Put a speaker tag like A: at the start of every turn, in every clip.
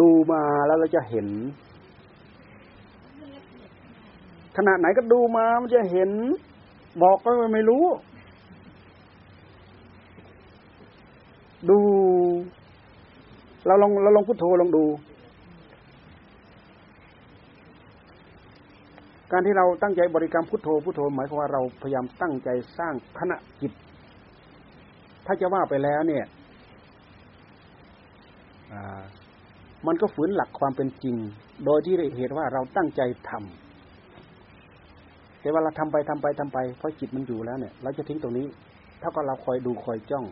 A: ดูมาแล้วเราจะเห็น ขนาดไหนก็ดูมามันจะเห็น บอกก็ไม่รู้ ดูเราลองเราลองพุทโธลองดู การที่เราตั้งใจบริกรรมพุทโธพุทโธหมายความว่าเราพยายามตั้งใจสร้างขณะจิต ถ้าจะว่าไปแล้วเนี่ย มันก็ฝืนหลักความเป็นจริง โดยที่เหตุว่าเราตั้งใจทำแต่ว่าเราทำไปทำไปทำไปเพราะจิตมันอยู่แล้วเนี่ย เราจะทิ้งตรงนี้เท่ากับเราคอยดูคอยจ้อง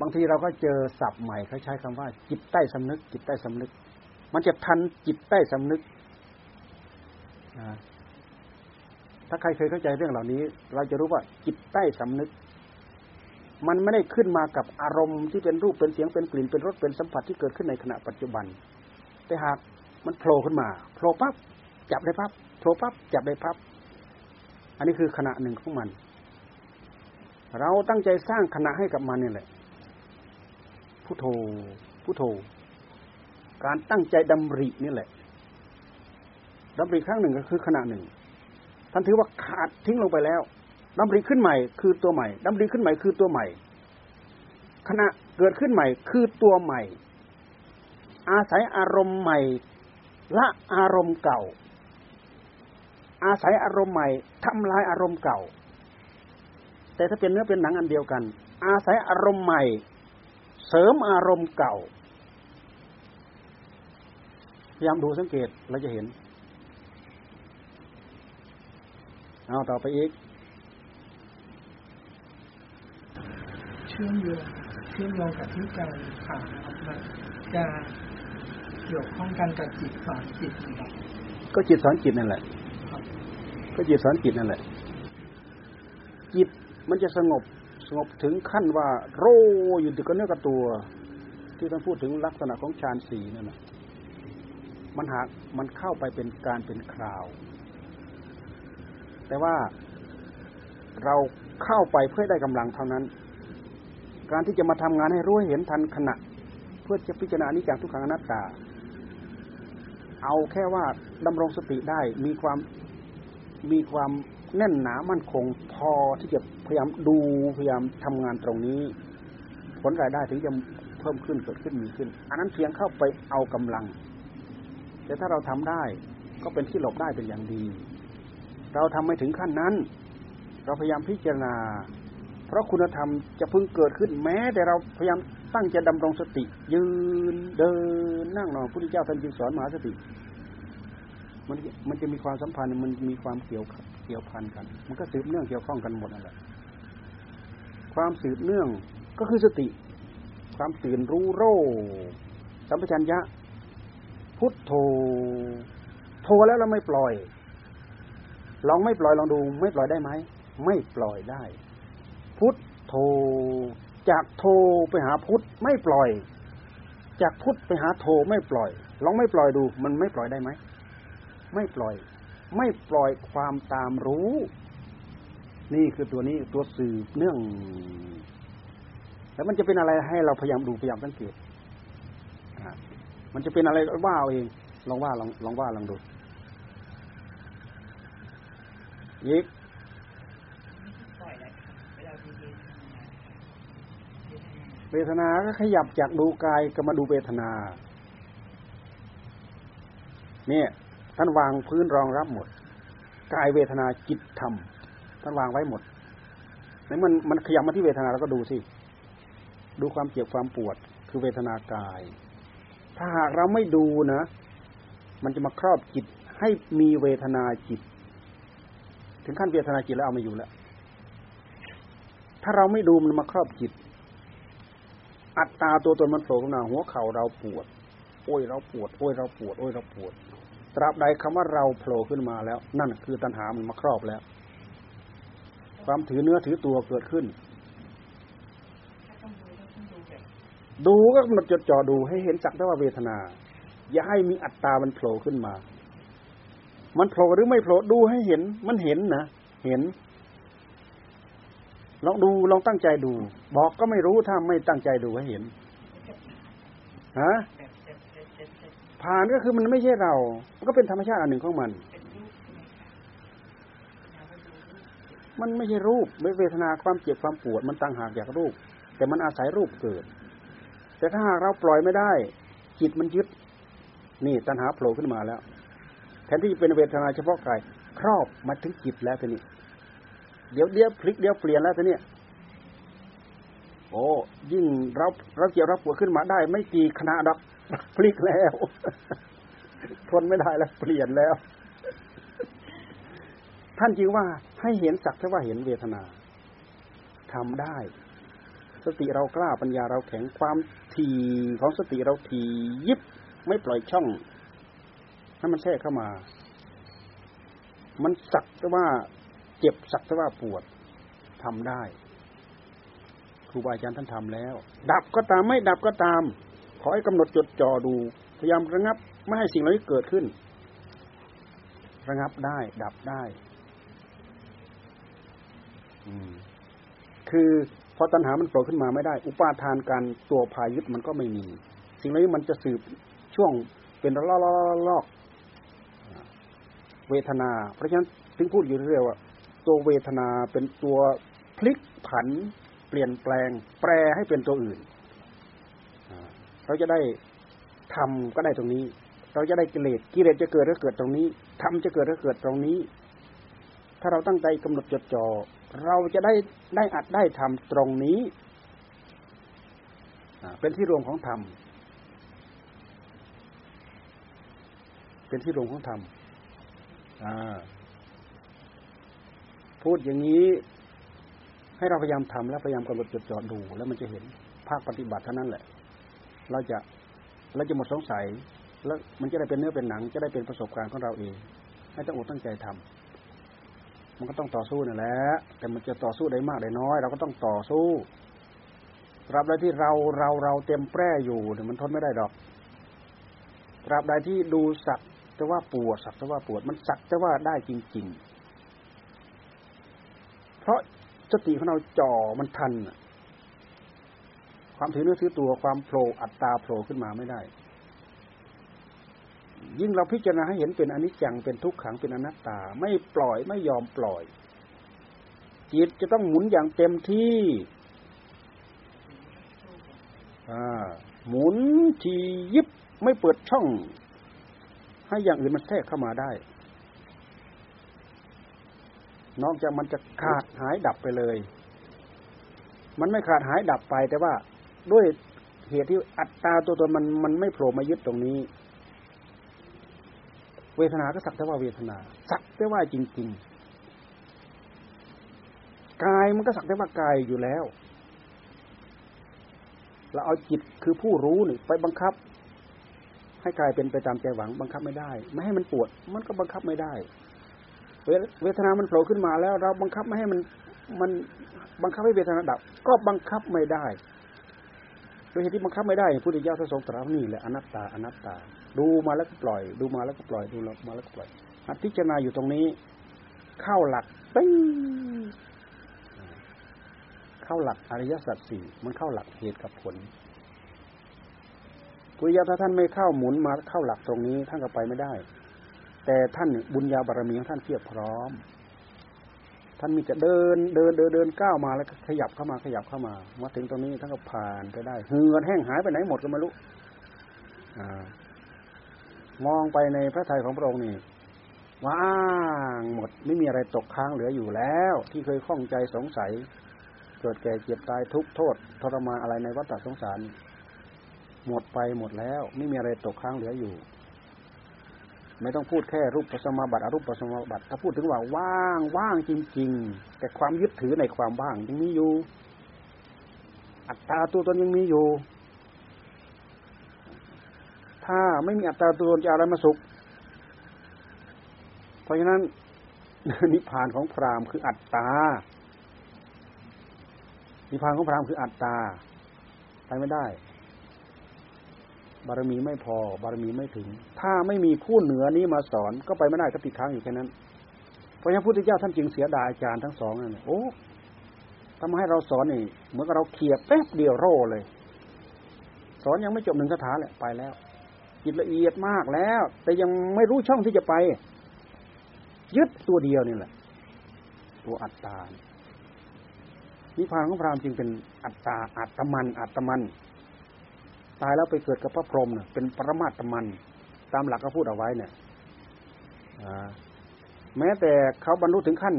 A: บางทีเราก็เจอศัพท์ใหม่เขาใช้คำว่า จิตใต้สำนึก จิตใต้สำนึก มันจะทันจิตใต้สำนึกถ้าใครเคยเข้าใจเรื่องเหล่านี้ เราจะรู้ว่าจิตใต้สำนึก มันไม่ได้ขึ้นมากับอารมณ์ที่เป็นรูปเป็นเสียงเป็นกลิ่นเป็นรสเป็นสัมผัสที่เกิดขึ้นในขณะปัจจุบัน แต่หากมันโผล่ขึ้นมาโผล่ปั๊บจับได้ปั๊บโผล่ปั๊บจับได้ปั๊บอันนี้คือขณะหนึ่งของมัน เราตั้งใจสร้างขณะให้กับมันนี่แหละพุโทโธพุโทโธ การตั้งใจดำรินี่แหละดำริครั้งหนึ่งก็คือขณะหนึ่งท่านถือว่าขาดทิ้งลงไปแล้ว ดำริขึ้นใหม่คือตัวใหม่ดำริขึ้นใหม่คือตัวใหม่ ขณะเกิดขึ้นใหม่คือตัวใหม่ อาศัยอารมณ์ใหม่ ละอารมณ์เก่า อาศัยอารมณ์ใหม่ทำลายอารมณ์เก่า แต่ถ้าเป็นเนื้อเป็นหนังอันเดียวกัน อาศัยอารมณ์ใหม่ เสริมอารมณ์เก่าพยายามดูสังเกตเราจะเห็น เอาต่อไปอีก
B: ชื่อมโยงเชื่อมโยงกับที่การถามนะครับจะเกี่ยวข้องกันกับจิตสอนจิตนะครับ
A: ก็จิตสอนจิตนั่นแหละก็จิตสอนจิตนั่นแหละ จิตมันจะสงบสงบถึงขั้นว่า โรอยู่ติดกับเนื้อกับตัว ที่ท่านพูดถึงลักษณะของฌานสี่นั่นแหละมันหากมันเข้าไปเป็นการเป็นคราว แต่ว่าเราเข้าไปเพื่อได้กำลังเท่านั้น การที่จะมาทำงานให้รู้เห็นทันขณะ เพื่อจะพิจารณานิจังทุกขังอนัตตา เอาแค่ว่าดำรงสติได้มีความมีความแน่นหนามั่นคงพอที่จะพยายามดูพยายามทำงานตรงนี้ ผลรายได้ถึงจะเพิ่มขึ้นเกิดขึ้นมีขึ้น อันนั้นเพียงเข้าไปเอากำลัง แต่ถ้าเราทำได้ก็เป็นที่หลบได้เป็นอย่างดี เราทำไม่ถึงขั้นนั้น เราพยายามพิจารณา เพราะคุณธรรมจะพึงเกิดขึ้นแม้ แต่เราพยายามตั้งใจดำรงสติ ยืนเดินนั่งนอนพุทธเจ้าท่านจึงสอนมหาสติ มันมันจะมีความสัมพันธ์มันมีความเกี่ยวเกี่ยวพันกัน มันก็สืบเนื่องเกี่ยวข้องกันหมดนั่นแหละความสืบเนื่องก็คือสติ ความตื่นรู้โรสัมปชัญญะ พุทโธโทแล้วเราไม่ปล่อย ลองไม่ปล่อยลองดู ไม่ปล่อยได้ไหมไม่ปล่อยได้ พุทธโธจากโทไปหาพุทธไม่ปล่อย จากพุทธไปหาโทไม่ปล่อยลองไม่ปล่อยดู มันไม่ปล่อยได้ไหมไม่ปล่อย ไม่ปล่อยความตามรู้ นี่คือตัวนี้ตัวสืบเนื่อง แล้วมันจะเป็นอะไรให้เราพยายามดูพยายามสังเกตมันจะเป็นอะไรว่าเอาเอง ลองว่าลองลองว่าลองดูยิก เวทนาก็ขยับจากดูกายก็มาดูเวทนา เนี่ยท่านวางพื้นรองรับหมดกายเวทนาจิตธรรมท่านวางไว้หมดไหนมันมันขยับมาที่เวทนาเราก็ดูสิดูความเจ็บความปวด คือเวทนากาย ถ้าหากเราไม่ดูนะ มันจะมาครอบจิตให้มีเวทนาจิต ถึงขั้นเวทนาจิตแล้วเอาม่อยู่แล้วถ้าเราไม่ดูมันมาครอบจิต อัตตาตัวตนมันโผล่ขึ้นมาหัวเข่าเราปวด โอ้ยเราปวด โอ้ยเราปวด โอ้ยเราปวด ตราบใดคำว่าเราโผล่ขึ้นมาแล้ว นั่นคือตัณหามันมาครอบแล้ว ความถือเนื้อถือตัวเกิดขึ้น ดูก็มันจดจ่อดูให้เห็นจักได้ว่าเวทนา อย่าให้มีอัตตามันโผล่ขึ้นมา มันโผล่หรือไม่โผล่ดูให้เห็น มันเห็นนะ เห็น ลองดูลองตั้งใจดู บอกก็ไม่รู้ถ้าไม่ตั้งใจดูให้เห็นฮะผ่านก็คือมันไม่ใช่เรา มันก็เป็นธรรมชาติอันหนึ่งของมัน มันไม่ใช่รูปไม่เวทนาความเจ็บความปวด มันต่างหากจากรูป แต่มันอาศัยรูปเกิด แต่ถ้าหากเราปล่อยไม่ได้ จิตมันยึด นี่ตัณหาโผล่ขึ้นมาแล้ว แทนที่จะเป็นเวทนาเฉพาะกายครอบมาถึงจิตแล้วทีนี้ เดี๋ยวเดี๋ยวพลิกเดี๋ยวเปลี่ยนแล้วทีนี้โอ้ยิ่งเราเราเกี่ยวรับปวดขึ้นมาได้ ไม่กี่ขณะดอกพลิกแล้ว ทนไม่ได้แล้ว เปลี่ยนแล้ว ท่านจึงว่าให้เห็นสักแค่ว่าเห็นเวทนาทำได้ สติเรากล้าปัญญาเราแข็งความทีของสติเราทียิบไม่ปล่อยช่องให้มันแทรกเข้ามา มันสักแต่ว่า เจ็บสักแต่ว่าปวดทำได้ครูบาอาจารย์ท่านทำแล้ว ดับก็ตามไม่ดับก็ตาม ขอให้กำหนดจดจ่อดู พยายามระงับไม่ให้สิ่งเหล่านี้เกิดขึ้น ระงับได้ ดับได้คือพอตัณหามันโผล่ขึ้นมาไม่ได้ อุปาทานการตัวพายุมันก็ไม่มี สิ่งเหล่านี้มันจะสืบช่วงเป็นลอกลอกเวทนา เพราะฉะนั้นถึงพูดอยู่เรื่อยว่า ตัวเวทนาเป็นตัวพลิกผัน เปลี่ยนแปลง แปรให้เป็นตัวอื่นเราจะได้ทำก็ได้ตรงนี้ เราจะได้กิเลสกิเลสจะเกิดก็เกิดตรงนี้ทำจะเกิดก็เกิดตรงนี้ ถ้าเราตั้งใจกำหนดจดจ่อเราจะได้ได้อัดได้ทำตรงนี้เป็นที่รวมของธรรมเป็นที่รวมของธรรม พูดอย่างนี้ ให้เราพยายามทำแล้วพยายามกำหนดจดจ่อดู แล้วมันจะเห็นภาคปฏิบัติเท่านั้นแหละ เราจะเราจะหมดสงสัย แล้วมันจะได้เป็นเนื้อเป็นหนัง จะได้เป็นประสบการณ์ของเราเอง ให้ตั้งอกตั้งใจทำมันก็ต้องต่อสู้นั่นแหละแต่มันจะต่อสู้ได้มากได้น้อย เราก็ต้องต่อสู้รับใดที่เราเราเราเต็มแปร่อยู่เนี่ยมันทนไม่ได้ดอกตราบใดที่ดูสักแต่ว่าปวดสักแต่ว่าปวดมันสักแต่ว่าได้จริง ๆ ราะสติของเราจ่อมันทันความถือเนื้อถือตัวความโผล่อัตตาโผล่ขึ้นมาไม่ได้ ยิ่งเราพิจารณาให้เห็นเป็นอนิจจังเป็นทุกขังเป็นอนัตตา ไม่ปล่อยไม่ยอมปล่อย จิตจะต้องหมุนอย่างเต็มที่หมุนทียิบไม่เปิดช่อง ให้อย่างอื่นมันแทรกเข้ามาได้ นอกจากมันจะขาดหายดับไปเลย มันไม่ขาดหายดับไป แต่ว่าด้วยเหตุที่อัตตาตัวตนมันมันไม่โผล่มายึดตรงนี้ เวทนาก็สักแต่ว่าเวทนา สักแต่ว่าจริง ๆ กายมันก็สักแต่ว่ากายอยู่แล้วเราเอาจิตคือผู้รู้นี่ไปบังคับ ให้กายเป็นไปตามใจหวัง บังคับไม่ได้ ไม่ให้มันปวด มันก็บังคับไม่ได้ เวทนามันโผล่ขึ้นมาแล้ว เราบังคับไม่ให้มันมันบังคับให้เวทนาดับ ก็บังคับไม่ได้โดยเหตุที่บังคับไม่ได้พุทธเจ้าทรงตรัสนี่แหละอนัตตาอนัตตา ดูมาแล้วก็ปล่อย ดูมาแล้วก็ปล่อยดูมาแล้วก็ปล่อยหัดพิจารณาอยู่ตรงนี้ เข้าหลักปิ้งเข้าหลักอริยสัจสี่มันเข้าหลักเหตุกับผลพุทธเจ้าถ้าท่านไม่เข้าหมุนมาเข้าหลักตรงนี้ท่านก็ไปไม่ได้ แต่ท่านบุญญาบารมีของท่านเพียบพร้อม ท่านมีจะเดินเดินเดินเดินก้าวมาแล้วก็ขยับเข้ามาขยับเข้ามามาถึงตรงนี้ท่านก็ผ่านไปได้เหือแห้งหายไปไหนหมดก็ไม่รู้มองไปในพระทัยของพระองค์นี่ว่างหมดไม่มีอะไรตกค้างเหลืออยู่แล้ว ที่เคยข้องใจสงสัย เกิดแก่เจ็บตายทุกโทษทรมานอะไรในวัฏสงสาร หมดไปหมดแล้ว ไม่มีอะไรตกค้างเหลืออยู่ ไม่ต้องพูดแค่รูปปัสมาบัติอรูปปัสมาบัติ ถ้าพูดถึงว่าว่างว่างจริง ๆ แต่ความยึดถือในความว่างยังมีอยู่ อัตตาตัวตนยังมีอยู่ ถ้าไม่มีอัตตาตัวตนจะอะไรมาสุข เพราะฉะนั้นนิพพานของพราหมณ์คืออัตตา นิพพานของพราหมณ์คืออัตตา ไปไม่ได้ บารมีไม่พอ บารมีไม่ถึง ถ้าไม่มีผู้เหนือนี้มาสอนก็ไปไม่ได้ก็ติดค้างอยู่แค่นั้น เพราะฉะนั้นพุทธเจ้าท่านจึงเสียดายอาจารย์ทั้งสองนั่นโอ้ทำให้เราสอนนี่เหมือนกับเราเคียบแป๊บเดียวโร่เลย สอนยังไม่จบหนึ่งคาถาแหละไปแล้วจิตละเอียดมากแล้ว แต่ยังไม่รู้ช่องที่จะไป ยึดตัวเดียวนี่แหละ ตัวอัตตานิพพานของพระรามจึงเป็นอัตตาอัตมัน อัตมัน ตายแล้วไปเกิดกับพระพรหมเนี่ยเป็นปรมาตมัน ตามหลักก็พูดเอาไว้เนี่ยแม้แต่เขาบรรลุถึงขั้น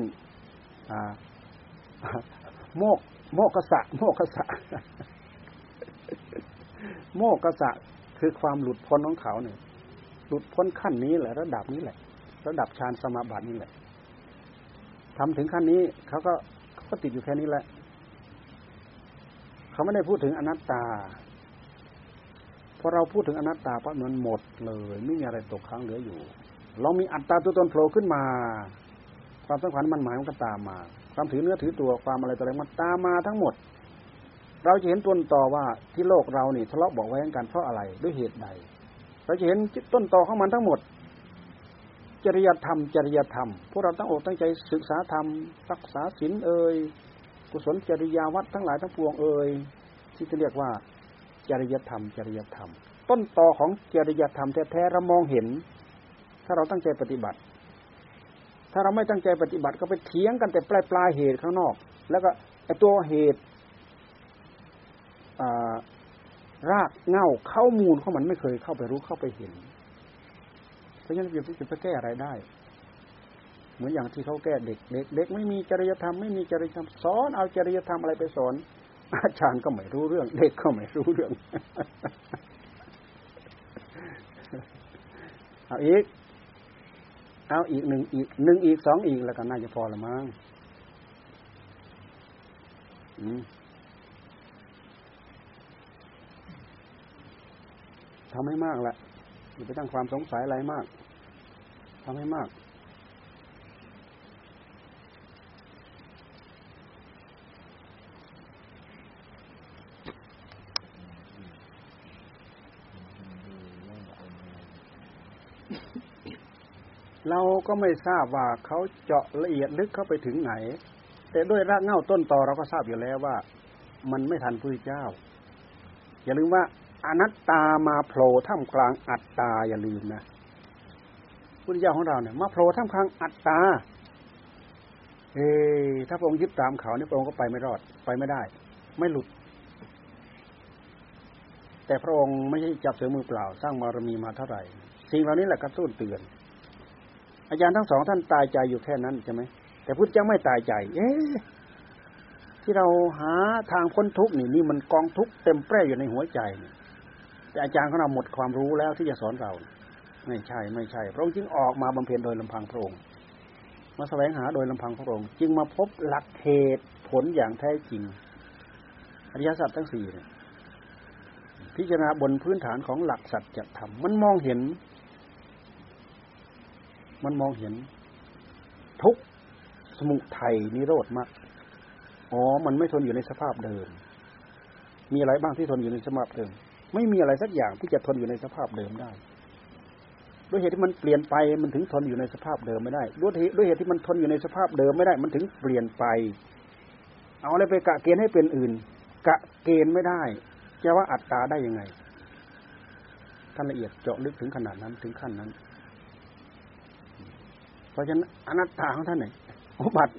A: โมกโมกษะโมกษะโมกษะคือความหลุดพ้นของเขาเนี่ย หลุดพ้นขั้นนี้แหละ ระดับนี้แหละ ระดับฌานสมาบัตินี่แหละทำถึงขั้นนี้เขาก็เขาก็ติดอยู่แค่นี้แหละ เขาไม่ได้พูดถึงอนัตตา พอเราพูดถึงอนัตตาปั๊บมันหมดเลย ไม่มีอะไรตกค้างเหลืออยู่ เรามีอัตตาตัวตนโผล่ขึ้นมา ความสำคัญมันหมายมันก็ตามมา ความถือเนื้อถือตัวความอะไรต่ออะไรมันตามมาทั้งหมด เราจะเห็นต้นต่อว่าที่โลกเรานี่ทะเลาะบอกแว้งกันเพราะอะไรด้วยเหตุใด เราจะเห็นต้นต่อของมันทั้งหมด จริยธรรม จริยธรรม พวกเราตั้งอกตั้งใจศึกษาธรรมรักษาศีลเอ่ยกุศลจริยาวัดทั้งหลายทั้งปวงเอ่ยที่จะเรียกว่า จริยธรรม จริยธรรม ต้นต่อของจริยธรรมแท้ๆเรามองเห็น ถ้าเราตั้งใจปฏิบัติ ถ้าเราไม่ตั้งใจปฏิบัติก็ไปเถียงกันแต่ปลายปลายเหตุข้างนอก แล้วก็ไอตัวเหตุรากเง่าเข้ามูลของมันไม่เคยเข้าไปรู้เข้าไปเห็น เพราะฉะนั้นจะจะแก้อะไรได้ เหมือนอย่างที่เขาแก้เด็กเด็กเด็กไม่มีจริยธรรมไม่มีจริยธรรมสอนเอาจริยธรรมอะไรไปสอน อาจารย์ก็ไม่รู้เรื่อง เด็กก็ไม่รู้เรื่องเอาอีก เอาอีกหนึ่งอีกหนึ่งอีกสองอีกแล้วก็น่าจะพอละมั้งทำให้มากแหละอย่าไปตั้งความสงสัยอะไรมากทำให้มาก เราก็ไม่ทราบว่าเขาเจาะละเอียดลึกเข้าไปถึงไหน แต่ด้วยรากเง้าต้นตอเราก็ทราบอยู่แล้วว่า มันไม่ทันพระเจ้า อย่าลืมว่าอนัตตามาโผล่ท่ามกลางอัตตาอย่าลืมนะพุทธเจ้าของเราเนี่ยมาโผล่ท่ามกลางอัตตาเอถ้าพระองค์ยึดตามเขาเนี่ยพระองค์ก็ไปไม่รอดไปไม่ได้ ไม่หลุด แต่พระองค์ไม่ใช่จับเสือมือเปล่า สร้างบารมีมาเท่าไหร่ สิ่งเหล่านี้แหละกระตุ้นเตือน อาจารย์ทั้งสองท่านตายใจอยู่แค่นั้นใช่ไหมแต่พุทธเจ้าไม่ตายใจ เอ๊ะที่เราหาทางพ้นทุกข์นี่นี่มันกองทุกข์เต็มแปร่อยู่ในหัวใจแต่อาจารย์ของเราหมดความรู้แล้วที่จะสอนเรา ไม่ใช่ไม่ใช่ พระองค์จึงออกมาบำเพ็ญโดยลำพังพระองค์มาแสวงหาโดยลำพังพระองค์ จึงมาพบหลักเหตุผลอย่างแท้จริงอริยสัจทั้งสี่พิจารณาบนพื้นฐานของหลักสัจธรรมมันมองเห็น มันมองเห็น ทุกสมุทัยนิโรธมากอ๋อ มันไม่ทนอยู่ในสภาพเดิม มีอะไรบ้างที่ทนอยู่ในสภาพเดิม ไม่มีอะไรสักอย่างที่จะทนอยู่ในสภาพเดิมได้ ด้วยเหตุที่มันเปลี่ยนไปมันถึงทนอยู่ในสภาพเดิมไม่ได้ ด้วยเหตุด้วยเหตุที่มันทนอยู่ในสภาพเดิมไม่ได้ มันถึงเปลี่ยนไป เอาอะไรไปกะเกณฑ์ให้เป็นอื่น กะเกณฑ์ไม่ได้ จะว่าอัตตาได้ยังไงท่านละเอียดเจาะลึกถึงขนาดนั้นถึงขั้นนั้น เพราะฉะนั้นอนัตตาของท่านเนี่ยอุบัติ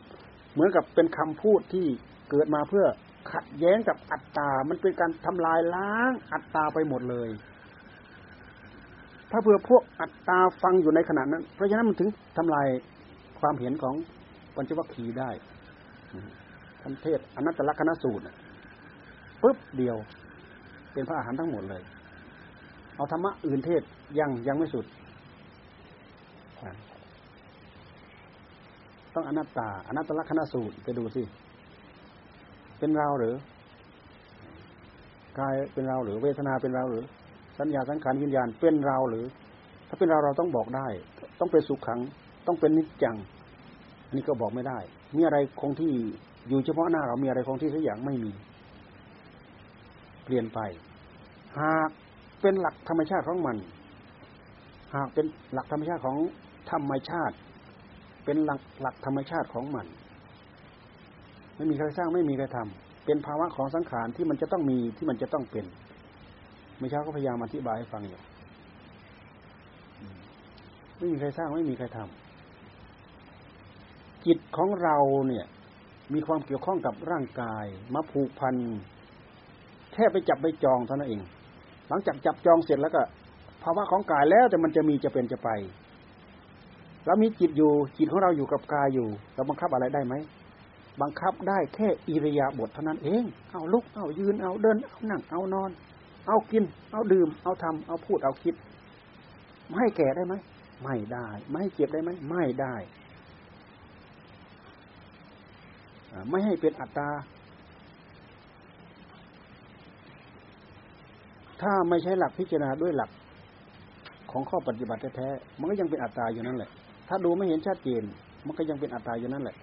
A: เหมือนกับเป็นคำพูดที่เกิดมาเพื่อขัดแย้งกับอัตตา มันเป็นการทำลายล้างอัตตาไปหมดเลย ถ้าเพื่อพวกอัตตาฟังอยู่ในขณะนั้น เพราะฉะนั้นมันถึงทำลายความเห็นของปัญจวัคคีย์ได้ท่านเทศอนัตตลักษณสูตรปุ๊บเดียว เป็นพระอาหารทั้งหมดเลย เอาธรรมะอื่นเทศยังยังไม่สุด ต้องอนัตตา อนัตตลักษณสูตรไปดูสิ เป็นเราหรือกายเป็นเราหรือเวทนาเป็นเราหรือ สัญญาสังขารวิญญาณเป็นเราหรือ ถ้าเป็นเราเราต้องบอกได้ ต้องเป็นสุขขัง ต้องเป็นนิจจัง อันนี้ก็บอกไม่ได้ มีอะไรคงที่อยู่เฉพาะหน้าเรามีอะไรคงที่สักอย่างไม่มี เปลี่ยนไป หากเป็นหลักธรรมชาติของมัน หากเป็นหลักธรรมชาติของธรรมชาติ เป็นหลักหลักธรรมชาติของมัน ไม่มีใครสร้างไม่มีใครทำเป็นภาวะของสังขารที่มันจะต้องมีที่มันจะต้องเป็นมื่อเช้าก็พยายามอธิบายให้ฟังอยู่ไม่มีใครสร้างไม่มีใครทำจิตของเราเนี่ย มีความเกี่ยวข้องกับร่างกายมาผูกพันแค่ไปจับไปจองเท่านั้นเอง หลังจากจับจองเสร็จแล้วก็ภาวะของกายแล้วแต่มันจะมีจะเป็นจะไป เรามีจิตอยู่จิตของเราอยู่กับกายอยู่ เราบังคับอะไรได้ไหมบังคับได้แค่อิริยาบถเท่านั้นเอง เอาลุก เอายืน เอาเดิน เอานั่ง เอานอน เอากิน เอาดื่ม เอาทำเอาพูด เอาคิด ไม่ให้แก่ได้ไหม ไม่ได้ ไม่ให้เจ็บได้ไหม ไม่ได้ ไม่ให้เป็นอัตตา ถ้าไม่ใช่หลักพิจารณาด้วยหลักของข้อปฏิบัติแท้ๆ มันก็ยังเป็นอัตตาอยู่นั่นแหละ ถ้าดูไม่เห็นชัดเจน มันก็ยังเป็นอัตตาอยู่นั่นแหละ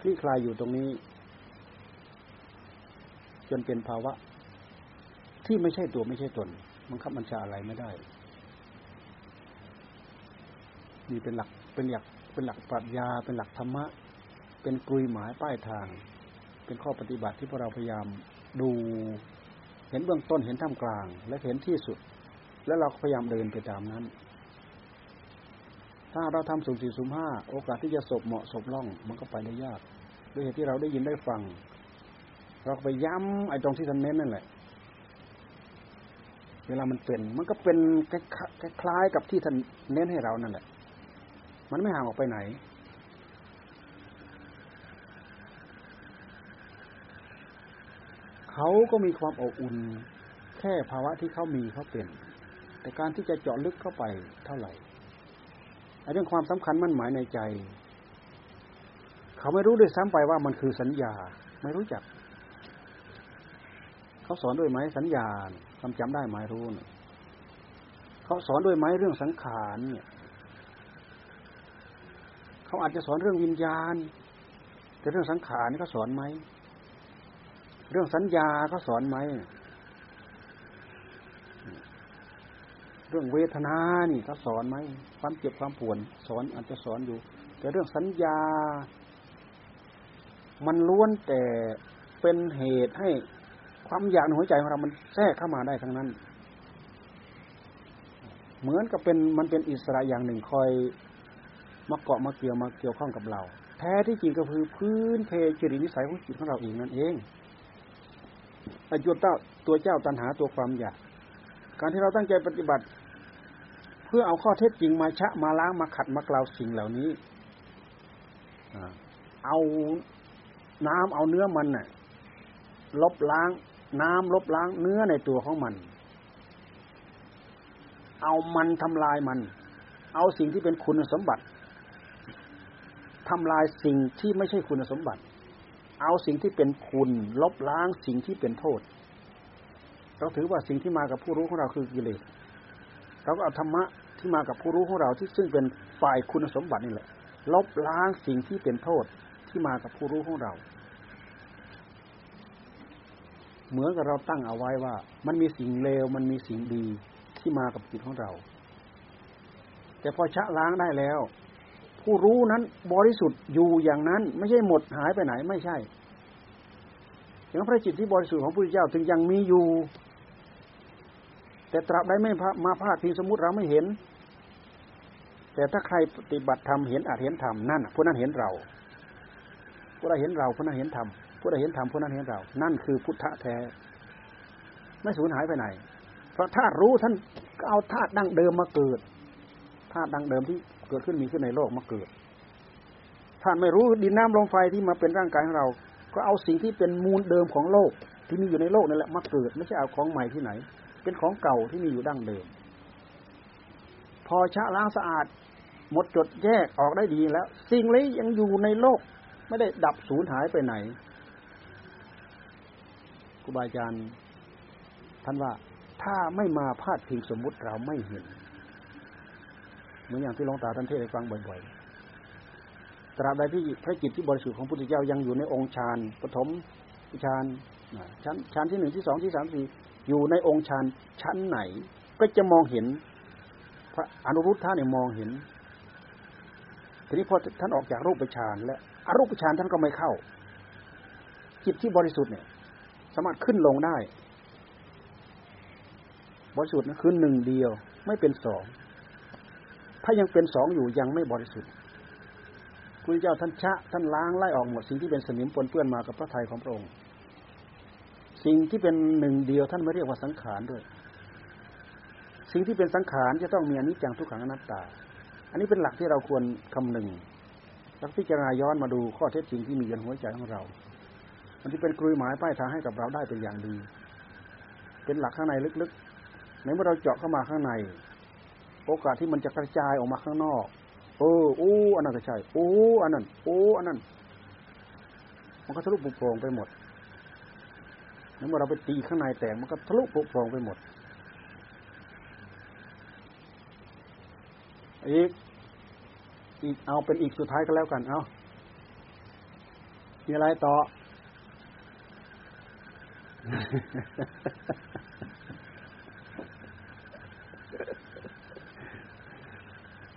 A: คลี่คลายอยู่ตรงนี้ จนเป็นภาวะ ที่ไม่ใช่ตัวไม่ใช่ตน มันคับบัญชาอะไรไม่ได้นี่เป็นหลักเป็นหลักเป็นหลักปรัชญา เป็นหลักธรรมะ เป็นกลุยหมายป้ายทาง เป็นข้อปฏิบัติที่พวกเราพยายามดู เห็นเบื้องต้นเห็นท่ามกลาง และเห็นที่สุด แล้วเราพยายามเดินไปตามนั้น ถ้าเราทำสุ่มสี่สุ่มห้าโอกาสที่จะสบเหมาะสบล่อง มันก็ไปได้ยาก ด้วยเหตุที่เราได้ยินได้ฟัง เราไปย้ำไอ้ตรงที่ท่านเน้นนั่นแหละ เวลามันเป็น มันก็เป็นคล้ายกับที่ท่านเน้นให้เรานั่นแหละ มันไม่ห่างออกไปไหนเขาก็มีความอบอุ่น แค่ภาวะที่เขามีเขาเป็น แต่การที่จะเจาะลึกเข้าไปเท่าไหร่ เรื่องความสำคัญมั่นหมายในใจ เขาไม่รู้ด้วยซ้ำไปว่ามันคือสัญญา ไม่รู้จัก เขาสอนด้วยไหมสัญญาความจำได้ไหมรู้เนี่ยเขาสอนด้วยไหมเรื่องสังขารเนี่ยเขาอาจจะสอนเรื่องวิญญาณ แต่เรื่องสังขารเขาสอนไหมเรื่องสัญญาเขาสอนไหม เรื่องเวทนานี่เขาสอนไหมความเจ็บความปวดสอนอาจจะสอนอยู่ แต่เรื่องสัญญา มันล้วนแต่เป็นเหตุให้ความอยากในหัวใจของเรา มันแทรกเข้ามาได้ทั้งนั้น เหมือนกับเป็นมันเป็นอิสระอย่างหนึ่งคอยมาเกาะมาเกี่ยวมาเกี่ยวข้องกับเรา แท้ที่จริงก็คือพื้นเพจริตนิสัยของจิตของเราเองนั่นเองอายุเต้าตัวเจ้าตันหาตัวความอยาก การที่เราตั้งใจปฏิบัติ พื่อเอาข้อเท็จจริงมาชะมาล้างมาขัดมากล่าวสิ่งเหล่านี้เอาน้ำเอาเนื้อมันน่ะ ลบล้าง น้ำลบล้างเนื้อในตัวของมัน เอามันทำลายมัน เอาสิ่งที่เป็นคุณสมบัติทำลายสิ่งที่ไม่ใช่คุณสมบัติ เอาสิ่งที่เป็นคุณ ลบล้างสิ่งที่เป็นโทษ เราถือว่าสิ่งที่มากับผู้รู้ของเราคือกิเลสเราก็เอาธรรมะ ที่มากับผู้รู้ของเราที่ซึ่งเป็นฝ่ายคุณสมบัตินี่แหละ ลบล้างสิ่งที่เป็นโทษที่มากับผู้รู้ของเรา เหมือนกับเราตั้งเอาไว้ว่า มันมีสิ่งเลวมันมีสิ่งดีที่มากับจิตของเรา แต่พอชะล้างได้แล้ว ผู้รู้นั้นบริสุทธิ์อยู่อย่างนั้น ไม่ใช่หมดหายไปไหนไม่ใช่อย่างพระจิตที่บริสุทธิ์ของพระพุทธเจ้าถึงยังมีอยู่แต่ตราบใดไม่มาพาดพิงสมมติเราไม่เห็น แต่ถ้าใครปฏิบัติธรรมเห็นอาจเห็นธรรมนั่นผู้นั้นเห็นเราผู้ใดเห็นเราผู้นั้นเห็นธรรมผู้ใดเห็นธรรมผู้นั้นเห็นเรา นั่นคือพุทธะแท้ ไม่สูญหายไปไหน เพราะธาตุรู้ท่านก็เอาธาตุดั้งเดิมมาเกิดธาตุดั้งเดิมที่เกิดขึ้นมีขึ้นในโลกมาเกิดท่านไม่รู้ดินน้ำลมไฟที่มาเป็นร่างกายของเรา ก็เอาสิ่งที่เป็นมูลเดิมของโลก ที่มีอยู่ในโลกนั่นแหละมาเกิด ไม่ใช่เอาของใหม่ที่ไหน เป็นของเก่าที่มีอยู่ดั้งเดิม พอชะล้างสะอาด หมดจดแยกออกได้ดีแล้ว สิ่งนี้ยังอยู่ในโลก ไม่ได้ดับสูญหายไปไหนครูบาอาจารย์ท่านว่าถ้าไม่มาพาดพิงสมมุติเราไม่เห็น เหมือนอย่างที่หลวงตาท่านเทศให้ฟังบ่อยๆ ตราบใดที่พระจิตที่บริสุทธิ์ของพุทธเจ้ายังอยู่ในองค์ฌานปฐมฌานชั้นชั้นที่หนึ่งที่สองที่สามสี่อยู่ในองค์ฌานชั้นไหน ก็จะมองเห็น พระอนุรุทธะเนี่ยมองเห็น ทีนี้พอท่านออกจากรูปฌานและอรูปฌานท่านก็ไม่เข้า จิตที่บริสุทธิ์เนี่ย สามารถขึ้นลงได้ บริสุทธิ์นะคือหนึ่งเดียว ไม่เป็นสองถ้ายังเป็นสองอยู่ยังไม่บริสุทธิ์คุณเจ้าท่านชะท่านล้างไล่ออกหมดสิ่งที่เป็นสนิมปนเปื้อนมากับพระทัยของพระองค์ สิ่งที่เป็นหนึ่งเดียวท่านไม่เรียกว่าสังขารด้วย สิ่งที่เป็นสังขารจะต้องมีอนิจจังทุกขังอนัตตา อันนี้เป็นหลักที่เราควรคำนึงแล้วพิจารณาย้อนมาดูข้อเท็จจริงที่มีอยู่ในหัวใจของเรา มันที่เป็นกลุยหมายป้ายทางให้กับเราได้เป็นอย่างดี เป็นหลักข้างในลึกๆในเมื่อเราเจาะเข้ามาข้างใน โอกาสที่มันจะกระจายออกมาข้างนอก เออโอ้อันนั้นก็ใช่โอ้อันนั้นโอ้อันนั้น มันก็ทะลุปุโปร่งไปหมดในเมื่อเราไปตีข้างในแตกมันก็ทะลุปุโปร่งไปหมด อีกอีกเอาเป็นอีกสุดท้ายก็แล้วกัน เอามีอะไรต่อ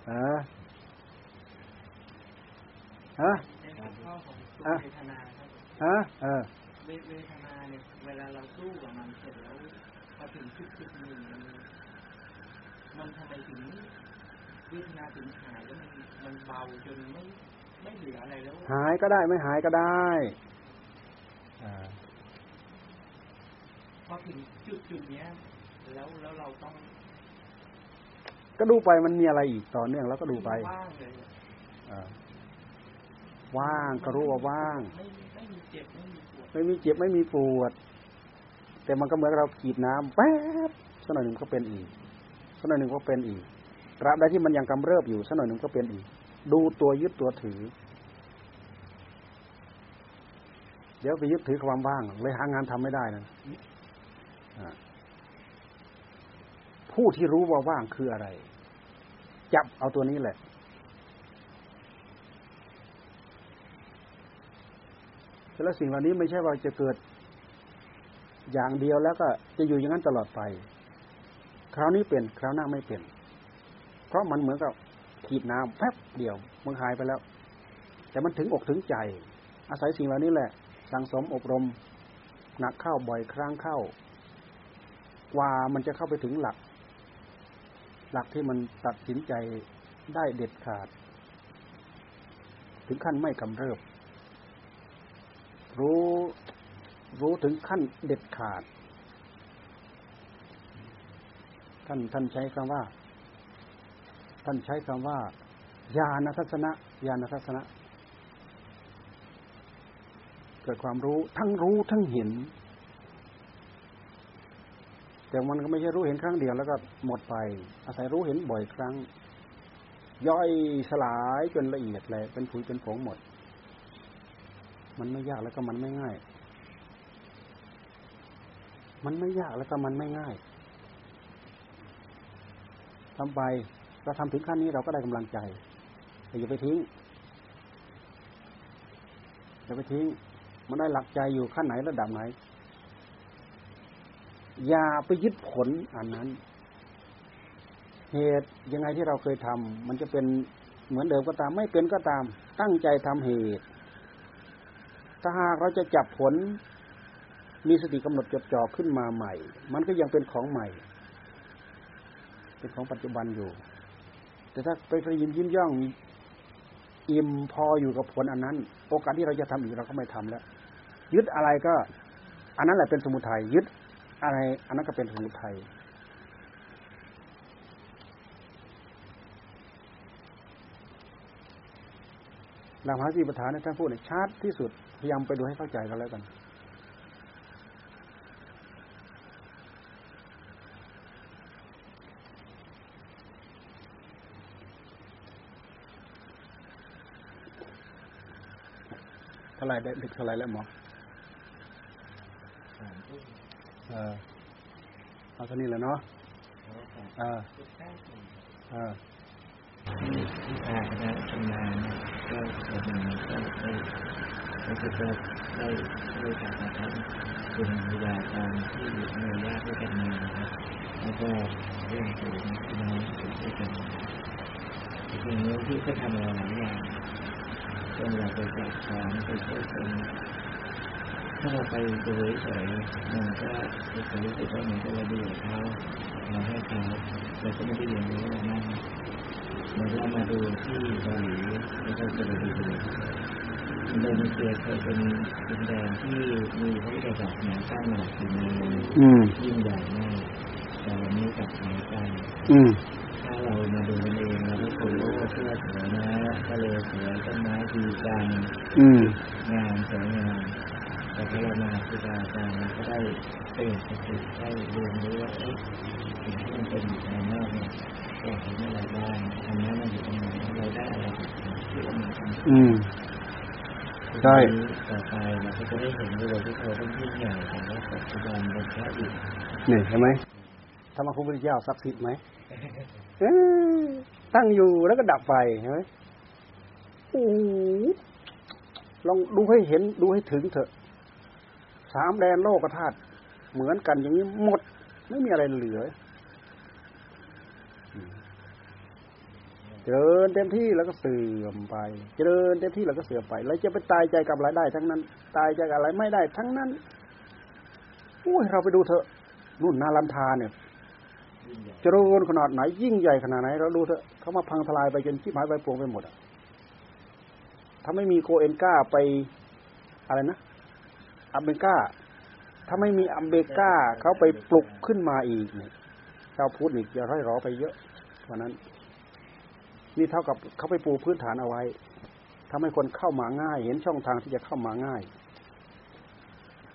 A: ฮะฮะ
B: ในข้อของตัวเวทนาครับ
A: ฮะเออ
B: เวทนาเนี่ยเวลาเราสู้กับมันเสร็จแล้วพอถึงจุดจุดหนึ่งมันทำไมถึง วทนาถึงหายแล้วมันมันเบาจนไม่ไม่เหลืออะไรแล้ว
A: หายก็ได้ไม่หายก็ได้อ่า
B: พอถึงจุดจุดเนี้ย แล้วแล้วเราต้อง
A: ก็ดูไปมันมีอะไรอีกต่อเนื่องแล้วก็ดูไป
B: ว่างเลย
A: อ่าว่างก็รู้ว่าว่าง
B: ไม่ไม่มีเจ็บไม่มีปวด
A: ไม่มีเจ็บไม่มีปวด แต่มันก็เหมือนเราขีดน้ำแป๊บสักหน่อยหนึ่งก็เป็นอีกสักหน่อยหนึ่งก็เป็นอีก ตราบใดที่มันยังกำเริบอยู่สักหน่อยหนึ่งก็เป็นอีก ดูตัวยึดตัวถือ เดี๋ยวไปยึดถือความว่างเลยหางานทำไม่ได้นะผู้ที่รู้ว่าว่างคืออะไร จับเอาตัวนี้แหละ แล้วสิ่งเหล่านี้ไม่ใช่ว่าจะเกิดอย่างเดียวแล้วก็จะอยู่อย่างนั้นตลอดไป คราวนี้เป็น คราวหน้าไม่เป็น ราะมันเหมือนกับขีดน้ำแป๊บเดียวมันหายไปแล้ว แต่มันถึงอกถึงใจ อาศัยสิ่งเหล่านี้แหละ สังสมอบรม หนักเข้าบ่อยครั้งเข้า กว่ามันจะเข้าไปถึงหลัก หลักที่มันตัดสินใจได้เด็ดขาด ถึงขั้นไม่กำเริบ รู้รู้ถึงขั้นเด็ดขาด ท่านท่านใช้คำว่า ท่านใช้คำว่า ญาณทัศนะญาณทัศนะ เกิดความรู้ทั้งรู้ทั้งเห็น แต่มันก็ไม่ใช่รู้เห็นครั้งเดียวแล้วก็หมดไป อาศัยรู้เห็นบ่อยครั้ง ย่อยสลายจนละเอียดเลยเป็นผุยเป็นผงหมด มันไม่ยากแล้วก็มันไม่ง่าย มันไม่ยากแล้วก็มันไม่ง่ายทำไป เราทำถึงขั้นนี้เราก็ได้กำลังใจแต่อย่าไปทิ้งอย่าไปทิ้ง มันได้หลักใจอยู่ขั้นไหนระดับไหน อย่าไปยึดผลอันนั้น เหตุยังไงที่เราเคยทำมันจะเป็นเหมือนเดิมก็ตาม ไม่เป็นก็ตาม ตั้งใจทำเหตุ ถ้าหากเราจะจับผล มีสติกำหนดจดจ่อขึ้นมาใหม่ มันก็ยังเป็นของใหม่ เป็นของปัจจุบันอยู่ แต่ถ้าไปกระยิมยิ้มย่องอิ่มพออยู่กับผลอันนั้น โอกาสที่เราจะทำอีกเราก็ไม่ทำแล้ว ยึดอะไรก็ อันนั้นแหละเป็นสมุทัยยึดอะไร อันนั้นก็เป็นสมุทัยหลักมหาสีประธานในท่านพูดเนี่ยชัดที่สุดพยายามไปดูให้เข้าใจกันแล้วกันาไหรได้ดึกเท่าไหรแล้วหมอ
C: สามทุ่ม
A: เออเอาเท่านี้แหละเนาะ
C: แล้วก็
A: เออ
B: จุดแรกหนึ่ง
A: เออ
C: ที่ที่พาคณะทำงานเนี่ยก็ส่วนหนึ่งก็ได้ก็คือก็ได้ด้วยการกระทำคุณวิทยาการที่หน่วยญาติด้วยกันมานะครับแล้วก็เรื่องของพี่น้องที่ด้วยกันมาจริงๆแล้วที่ก็ทำอะไรหลายอย่าง จนเราไปจัดของไปช่วยกันถ้าเราไปดูเฉยมันก็จะรู้สึกว่าเหมือนกับเราดูเขาเราก็ไม่ได้เรียนรู้อะไรมากเหมือนเรามาดูที่เกาหลีแล้วก็จะไปดูอินโดนีเซียเคยเป็นดินแดนที่มีพระพุทธศาสนาตั้งหลักอยู่ในยิ่งใหญ่มากแต่วันนี้กลับหายไป งรู้ว่าเสื้อสวยนะทะเลสวยต้นไม้ดีจัง
A: อืม
C: งามสวยงามแต่พอเรามาครูบาอาจารย์เราก็ได้เปลี่ยนสติได้เรียนรู้ว่าเอ๊ะสิ่งที่มันเป็นอยู่ภายนอกเนี่ยเราเห็นอะไรบ้างทำนั้นมันอยู่ตรงไหนเราได้อะไรจากสิ่งที่เราทำ
A: อืมใช่
C: ต่อไปเราก็จะได้เห็นด้วยที่เขาต้องยิ่งใหญ่แต่ว่าปัจจุบันเป็นแค่อีก
A: นี่เห็นไหมธรรมคุณพระเจ้าศักดิ์สิทธิ์ไหมเอ้ย ตั้งอยู่แล้วก็ดับไปเห็นไหมโอ้ลองดูให้เห็นดูให้ถึงเถอะ สามแดนโลกธาตุเหมือนกันอย่างนี้หมด ไม่มีอะไรเหลือเจริญเต็มที่แล้วก็เสื่อมไป เจริญเต็มที่แล้วก็เสื่อมไป แล้วจะไปตายใจกับอะไรได้ทั้งนั้น ตายใจกับอะไรไม่ได้ ทั้งนั้นอุ้ยเราไปดูเถอะนู่นนาลันทาเนี่ย เจริญขนาดไหน ยิ่งใหญ่ขนาดไหนเราดูเถอะเขามาพังทลายไปจนชิบหายไปปวงไปหมดอะถ้าไม่มีโกเอนก้าไปอะไรนะอัมเบก้าถ้าไม่มีอัมเบก้าเขาไปปลุกขึ้นมาอีกเนี่ยชาวพุทธนี่จะร้อยรอไปเยอะว่านั้น นี่เท่ากับเขาไปปูพื้นฐานเอาไว้ทำให้คนเข้ามาง่าย เห็นช่องทางที่จะเข้ามาง่าย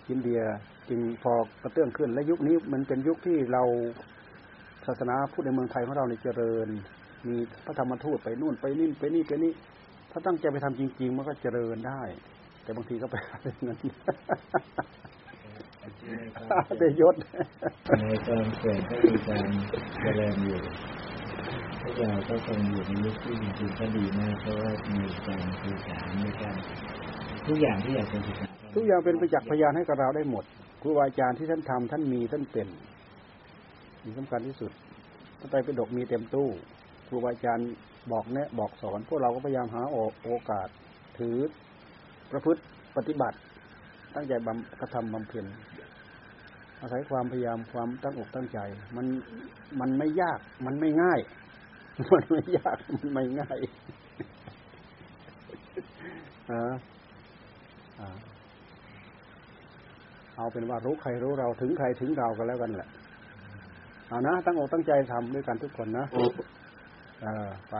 A: อินเดียจึงพอกระเตื้องขึ้น และยุคนี้มันเป็นยุคที่เรา ศาสนาพุทธในเมืองไทยของเราเนี่ยเจริญ มีพระธรรมทูตไปนู่นไปนี่ไปนี่ไปนี่ ถ้าตั้งใจไปทำจริง ๆ มันก็เจริญได้ แต่บางทีก็ไปหาเรื่องนั้นได้ยศ
C: ในตอนเกิดก็มีการเจริญอยู่พวกเราก็คงอยู่ในยุคที่จริงๆก็ดีมากเพราะว่ามีการสื่อสารมีการทุกอย่างที่อยากจะสื่อสาร
A: ทุกอย่างเป็นประจักษ์พยานให้กับเราได้หมดครูบาอาจารย์ที่ท่านทำท่านมีท่านเป็น มีสำคัญที่สุดพระไตรปิฎกมีเต็มตู้ครูบาอาจารย์บอกแนะบอกสอน พวกเราก็พยายามหาโอโอกาส ถือประพฤติปฏิบัติ ตั้งใจบำกระทำบำเพ็ญอาศัยความพยายามความตั้งอกตั้งใจ มันมันไม่ยาก มันไม่ง่าย มันไม่ยากมันไม่ง่ายเอาเป็นว่ารู้ใครรู้เราถึงใครถึงเรากันแล้วกันแหละ เอานะตั้งอกตั้งใจทำด้วยกันทุกคนนะ เออไป